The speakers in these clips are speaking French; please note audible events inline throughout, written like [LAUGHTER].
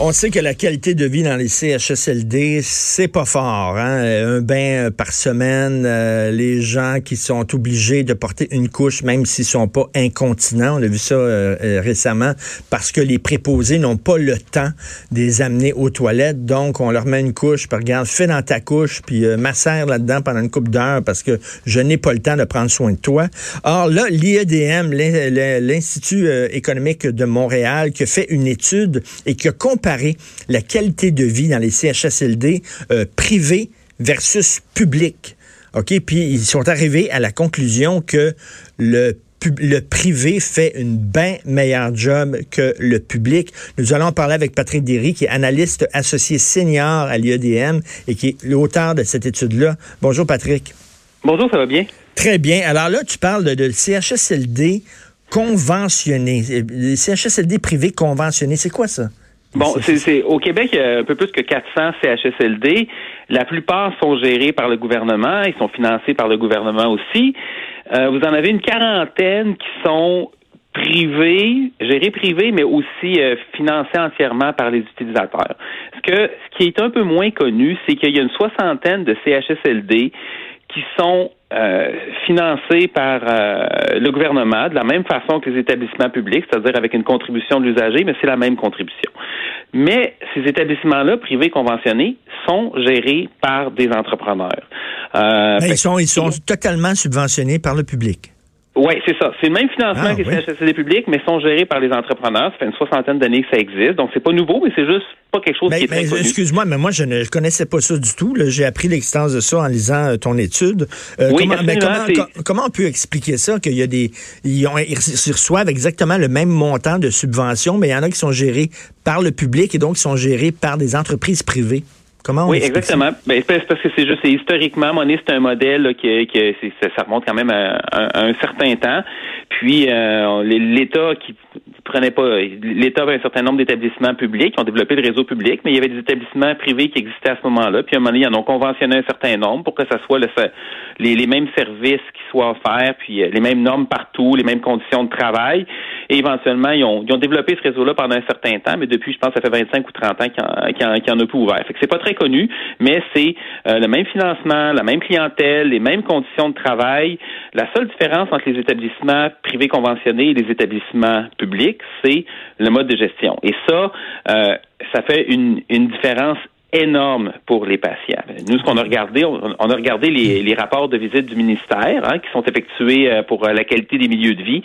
On sait que la qualité de vie dans les CHSLD, c'est pas fort. Hein? Un bain par semaine, euh, les gens qui sont obligés de porter une couche, même s'ils sont pas incontinents, on a vu ça euh, euh, récemment, parce que les préposés n'ont pas le temps de les amener aux toilettes. Donc, on leur met une couche, puis regarde, fais dans ta couche, puis macère là-dedans pendant une couple d'heures parce que je n'ai pas le temps de prendre soin de toi. Or là, l'IEDM, l'Institut économique de Montréal, qui a fait une étude et qui a comparer la qualité de vie dans les CHSLD euh, privés versus publics. OK? Puis ils sont arrivés à la conclusion que le le privé fait une bien meilleure job que le public. Nous allons parler avec Patrick Derry, qui est analyste associé senior à l'IEDM et qui est l'auteur de cette étude-là. Bonjour, Patrick. Bonjour, ça va bien? Très bien. Alors là, tu parles de, de CHSLD conventionné. Les CHSLD privés conventionnés, c'est quoi ça? Bon, c'est au Québec, il y a un peu plus que 400 CHSLD. La plupart sont gérés par le gouvernement, ils sont financés par le gouvernement aussi. Euh, vous en avez une quarantaine qui sont privés, gérés privés, mais aussi euh, financés entièrement par les utilisateurs. Ce que ce qui est un peu moins connu, c'est qu'il y a une soixantaine de CHSLD qui sont euh, financés par euh, le gouvernement de la même façon que les établissements publics, c'est-à-dire avec une contribution de l'usager, mais c'est la même contribution. Mais ces établissements-là, privés conventionnés, sont gérés par des entrepreneurs. Euh, ils sont, ils sont totalement subventionnés par le public. Oui, c'est ça. C'est le même financement ah, que les CHSLD publics, mais sont gérés par les entrepreneurs. Ça fait une soixantaine d'années que ça existe. Donc, c'est pas nouveau, mais c'est juste pas quelque chose qui est très Excuse-moi, mais moi, je ne connaissais pas ça du tout. J'ai appris l'existence de ça en lisant euh, ton étude. Euh, oui, comment, mais comment, comment, on peut expliquer ça, qu'il y a des... Ils, ont, ils reçoivent exactement le même montant de subventions, mais il y en a qui sont gérés par le public et donc qui sont gérés par des entreprises privées? Oui, exactement. Ben, c'est parce que c'est juste, historiquement, Monet, c'est un modèle qui, qui ça, remonte quand même à, un certain temps. Puis euh, l'État qui prenait pas, l'État avait un certain nombre d'établissements publics qui ont développé le réseau public, mais il y avait des établissements privés qui existaient à ce moment-là. Puis à un moment donné, ils en ont conventionné un certain nombre pour que ça soit le, les, les mêmes services qui soient offerts, puis euh, les mêmes normes partout, les mêmes conditions de travail. Et éventuellement, ils ont, ils ont développé ce réseau-là pendant un certain temps, mais depuis, je pense, ça fait 25 ou 30 ans qu'il n'y en, en, a plus ouvert. Fait que c'est pas très connu, mais c'est euh, le même financement, la même clientèle, les mêmes conditions de travail. La seule différence entre les établissements privés conventionnés et les établissements publics, c'est le mode de gestion. Et ça, euh, ça fait une, une différence énorme pour les patients. Nous, ce qu'on a regardé, on, a regardé les, les, rapports de visite du ministère hein, qui sont effectués euh, pour la qualité des milieux de vie.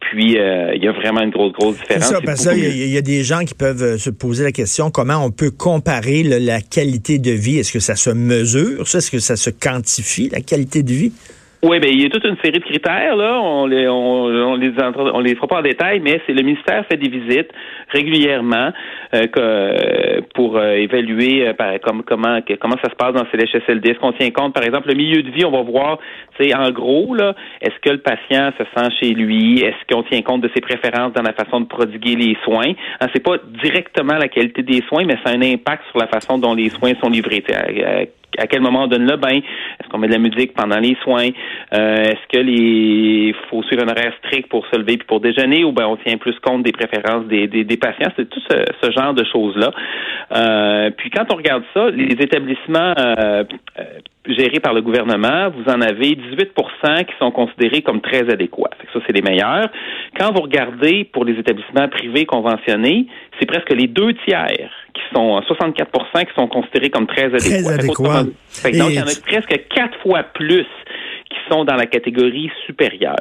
Puis, il y a vraiment une grosse, grosse différence. C'est ça, parce qu'il y, a des gens qui peuvent se poser la question comment on peut comparer la qualité de vie? Est-ce que ça se mesure? Est-ce que ça se quantifie, la qualité de vie? Oui, ben il y a toute une série de critères là. On les on, on les on les fera pas en détail, mais c'est le ministère fait des visites régulièrement euh, que, pour euh, évaluer euh, comme, comment comment ça se passe dans ces CHSLD. Est-ce qu'on tient compte, par exemple, le milieu de vie, on va voir, c'est en gros là, est-ce que le patient se sent chez lui, est-ce qu'on tient compte de ses préférences dans la façon de prodiguer les soins? Hein, c'est pas directement la qualité des soins, mais ça a un impact sur la façon dont les soins sont livrés à quel moment on donne le bain, est-ce qu'on met de la musique pendant les soins, euh, est-ce que les faut suivre un horaire strict pour se lever puis pour déjeuner ou ben on tient plus compte des préférences des, des, patients, c'est tout ce, genre de choses là. Euh, puis quand on regarde ça, les établissements euh, gérés par le gouvernement, vous en avez 18% qui sont considérés comme très adéquats. ça, c'est les meilleurs. Quand vous regardez pour les établissements privés conventionnés, c'est presque les deux tiers qui sont 64% qui sont considérés comme très adéquats. Très adéquats. donc, il y en a presque quatre fois plus qui sont dans la catégorie supérieure.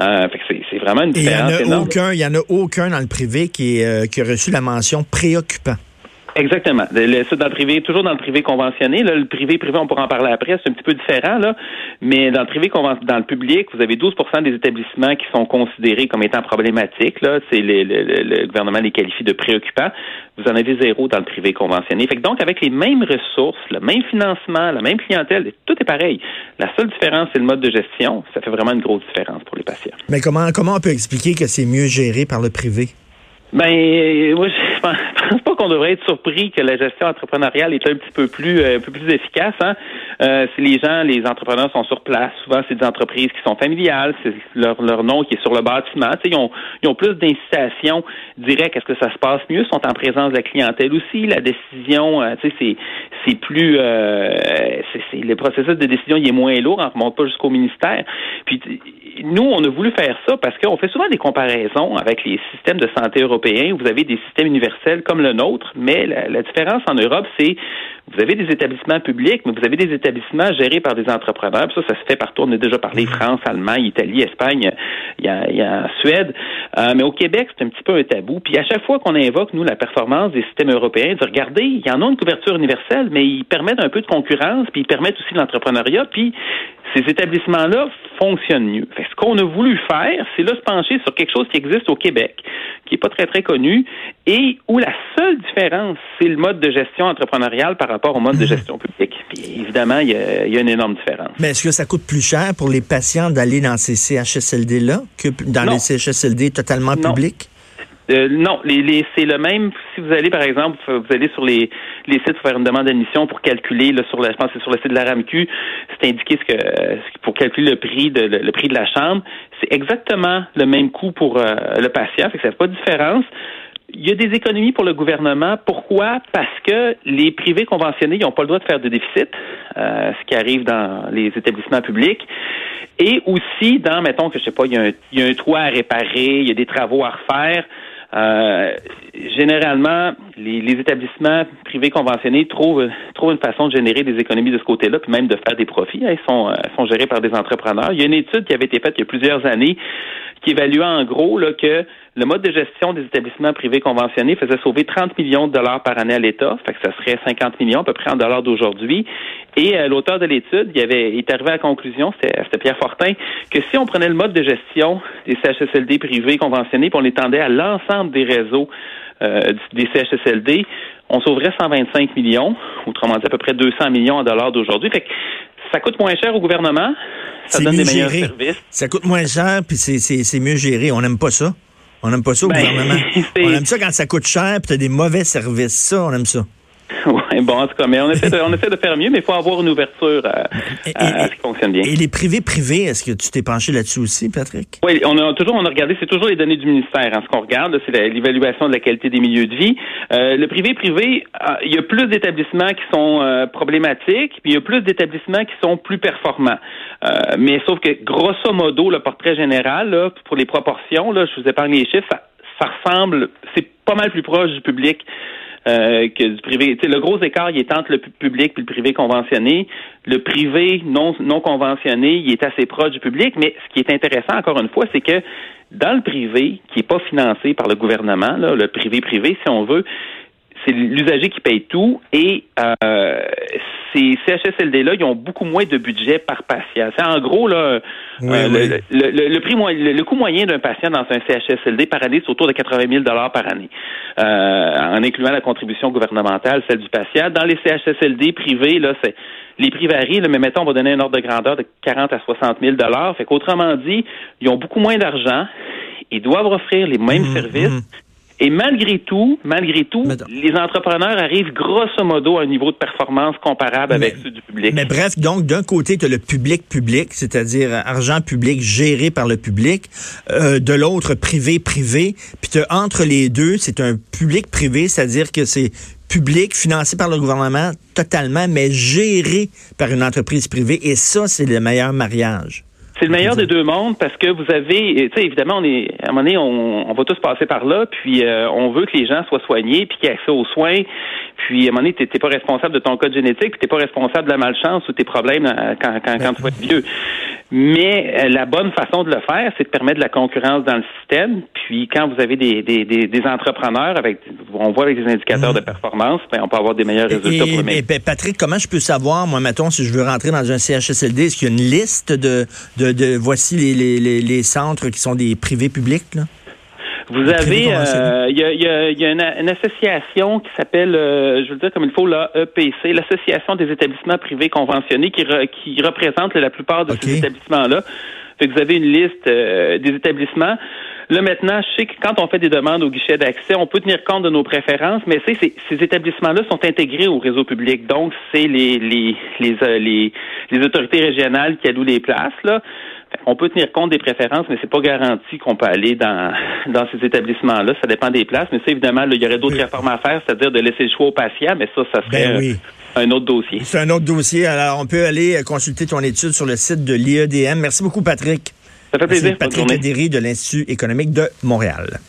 Euh, c'est vraiment une différence Il n'y en, a aucun, il y en a aucun dans le privé qui, est, euh, qui a reçu la mention préoccupant. Exactement. Le, dans le privé, toujours dans le privé conventionné. Le privé, privé, on pourra en parler après, c'est un petit peu différent, là. Mais dans le privé dans le public, vous avez 12% des établissements qui sont considérés comme étant problématiques. Là, c'est le, le, gouvernement les qualifie de préoccupants. Vous en avez zéro dans le privé conventionné. Fait que donc, avec les mêmes ressources, le même financement, la même clientèle, tout est pareil. La seule différence, c'est le mode de gestion. Ça fait vraiment une grosse différence pour les patients. Mais comment, comment on peut expliquer que c'est mieux géré par le privé? Ben, moi, [LAUGHS] je pense pas qu'on devrait être surpris que la gestion entrepreneuriale est un petit peu plus, euh, un peu plus efficace. Hein? Euh, si les gens, les entrepreneurs sont sur place, souvent c'est des entreprises qui sont familiales, c'est leur, leur nom qui est sur le bâtiment. Ils ont, ils ont plus d'incitation directe. Est-ce que ça se passe mieux? Ils sont en présence de la clientèle aussi. La décision, euh, c'est, c'est plus, euh, c'est, le processus de décision il est moins lourd. On remonte pas jusqu'au ministère. Puis nous, on a voulu faire ça parce qu'on fait souvent des comparaisons avec les systèmes de santé européens où vous avez des systèmes universels comme le nôtre, mais la, différence en Europe, c'est vous avez des établissements publics, mais vous avez des établissements gérés par des entrepreneurs. ça, ça se fait partout. On a déjà parlé France, Allemagne, Italie, Espagne, il y a, il y a Suède. Euh, mais au Québec, c'est un petit peu un tabou. Puis à chaque fois qu'on invoque, nous, la performance des systèmes européens, de regarder, il y en a une couverture universelle, mais ils permettent un peu de concurrence, puis ils permettent aussi l'entrepreneuriat, puis ces établissements-là fonctionnent mieux. ce qu'on a voulu faire, c'est là se pencher sur quelque chose qui existe au Québec, qui n'est pas très, très connu, et où la seule différence, c'est le mode de gestion entrepreneuriale par rapport au mode de [LAUGHS] gestion publique. Puis, évidemment, il y, a, une énorme différence. Mais est-ce que ça coûte plus cher pour les patients d'aller dans ces CHSLD-là que dans les CHSLD totalement publics? Euh, non, les, c'est le même. Si vous allez, par exemple, vous allez sur les, les sites pour faire une demande d'admission pour calculer, là, sur la, je pense que c'est sur le site de la RAMQ, c'est indiqué ce que pour calculer le prix de le, prix de la chambre. C'est exactement le même coût pour euh, le patient, fait que ça fait pas de différence. Il y a des économies pour le gouvernement. Pourquoi? Parce que les privés conventionnés, n'ont pas le droit de faire de déficit, euh, ce qui arrive dans les établissements publics. Et aussi, dans, mettons que je sais pas, il y, a un, il y a un toit à réparer, il y a des travaux à refaire. Euh, généralement, les, établissements privés conventionnés trouvent, trouvent une façon de générer des économies de ce côté-là, puis même de faire des profits. Ils sont, euh, sont gérés par des entrepreneurs. Il y a une étude qui avait été faite il y a plusieurs années qui évaluait en gros là, que le mode de gestion des établissements privés conventionnés faisait sauver 30 millions de dollars par année à l'État, fait que ça serait 50 millions à peu près en dollars d'aujourd'hui. Et euh, l'auteur de l'étude, il avait est arrivé à la conclusion, c'était Pierre Fortin, que si on prenait le mode de gestion des CHSLD privés conventionnés, puis on l'étendait à l'ensemble des réseaux euh, des CHSLD, on sauverait 125 millions, autrement dit à peu près 200 millions en dollars d'aujourd'hui. Fait que ça coûte moins cher au gouvernement, ça donne des meilleurs services. Ça coûte moins cher, puis c'est mieux géré. On n'aime pas ça. On n'aime pas ça au ben, gouvernement. [LAUGHS] On aime ça quand ça coûte cher puis tu as des mauvais services. Ça, on aime ça. [LAUGHS] bon, en tout cas, mais on essaie de, on essaie de faire mieux, mais il faut avoir une ouverture à, ce qui fonctionne bien. Et les privés privés, est-ce que tu t'es penché là-dessus aussi, Patrick? Oui, on a toujours, on a regardé, c'est toujours les données du ministère. Hein, ce qu'on regarde, c'est l'évaluation de la qualité des milieux de vie. Euh, le privé privé, ah, il y a plus d'établissements qui sont euh, problématiques, puis il y a plus d'établissements qui sont plus performants. Euh, mais sauf que, grosso modo, le portrait général, là, pour les proportions, là, je vous épargne les chiffres, ça, ça ressemble, c'est pas mal plus proche du public. Euh, que du privé. le gros écart, il est entre le public et le privé conventionné. Le privé non, conventionné, il est assez proche du public, mais ce qui est intéressant, encore une fois, c'est que dans le privé, qui n'est pas financé par le gouvernement, le privé-privé, si on veut, c'est l'usager qui paye tout et euh, ces CHSLD-là, ils ont beaucoup moins de budget par patient. C'est en gros là, euh, le, Le, prix le, coût moyen d'un patient dans un CHSLD par année, c'est autour de 80 000 par année, euh, en incluant la contribution gouvernementale, celle du patient. Dans les CHSLD privés, là, c'est les prix varient, mais mettons, on va donner un ordre de grandeur de 40 à 60 000 Fait qu'autrement dit, ils ont beaucoup moins d'argent. Ils doivent offrir les mêmes mmh, services. Mmh. Et malgré tout, malgré tout, les entrepreneurs arrivent grosso modo à un niveau de performance comparable avec ceux du public. Mais bref, donc d'un côté, tu as le public public, c'est-à-dire argent public géré par le public, euh, de l'autre privé privé, puis entre les deux, c'est un public privé, c'est-à-dire que c'est public financé par le gouvernement totalement, mais géré par une entreprise privée. Et ça, c'est le meilleur mariage. C'est le meilleur des deux mondes parce que vous avez, tu sais, évidemment, on est, à un moment donné, on, va tous passer par là, puis euh, on veut que les gens soient soignés, puis qu'ils aient accès aux soins. Puis à un moment donné, t'es pas responsable de ton code génétique, puis t'es pas responsable de la malchance ou tes problèmes euh, quand, quand, quand tu vas être vieux. Mais euh, la bonne façon de le faire, c'est de permettre de la concurrence dans le système. Puis quand vous avez des, des, des, entrepreneurs avec, on voit avec des indicateurs mmh. de performance, ben, on peut avoir des meilleurs résultats pour le ben, Patrick, comment je peux savoir, moi, mettons, si je veux rentrer dans un CHSLD, est-ce qu'il y a une liste de, de, de voici les, les, les, centres qui sont des privés publics, là? Vous avez, euh, il y, a, y, a, une, association qui s'appelle, euh, je veux dire comme il faut, l'EPC, l'Association des établissements privés conventionnés, qui, qui représente la plupart de ces établissements-là. Fait que vous avez une liste euh, des établissements. Là, maintenant, je sais que quand on fait des demandes au guichet d'accès, on peut tenir compte de nos préférences, mais c'est, ces établissements-là sont intégrés au réseau public. Donc, c'est les, les, les, les, les autorités régionales qui allouent les places. Là on peut tenir compte des préférences, mais c'est pas garanti qu'on peut aller dans, [LAUGHS] dans ces établissements-là. Ça dépend des places. Mais ça, évidemment, il y aurait d'autres réformes à faire, c'est-à-dire de laisser le choix aux patients, mais ça, ça serait ben un autre dossier. C'est un autre dossier. Alors, on peut aller consulter ton étude sur le site de l'IEDM. Merci beaucoup, Patrick. Ça fait plaisir. Patrick Adéry de l'Institut économique de Montréal.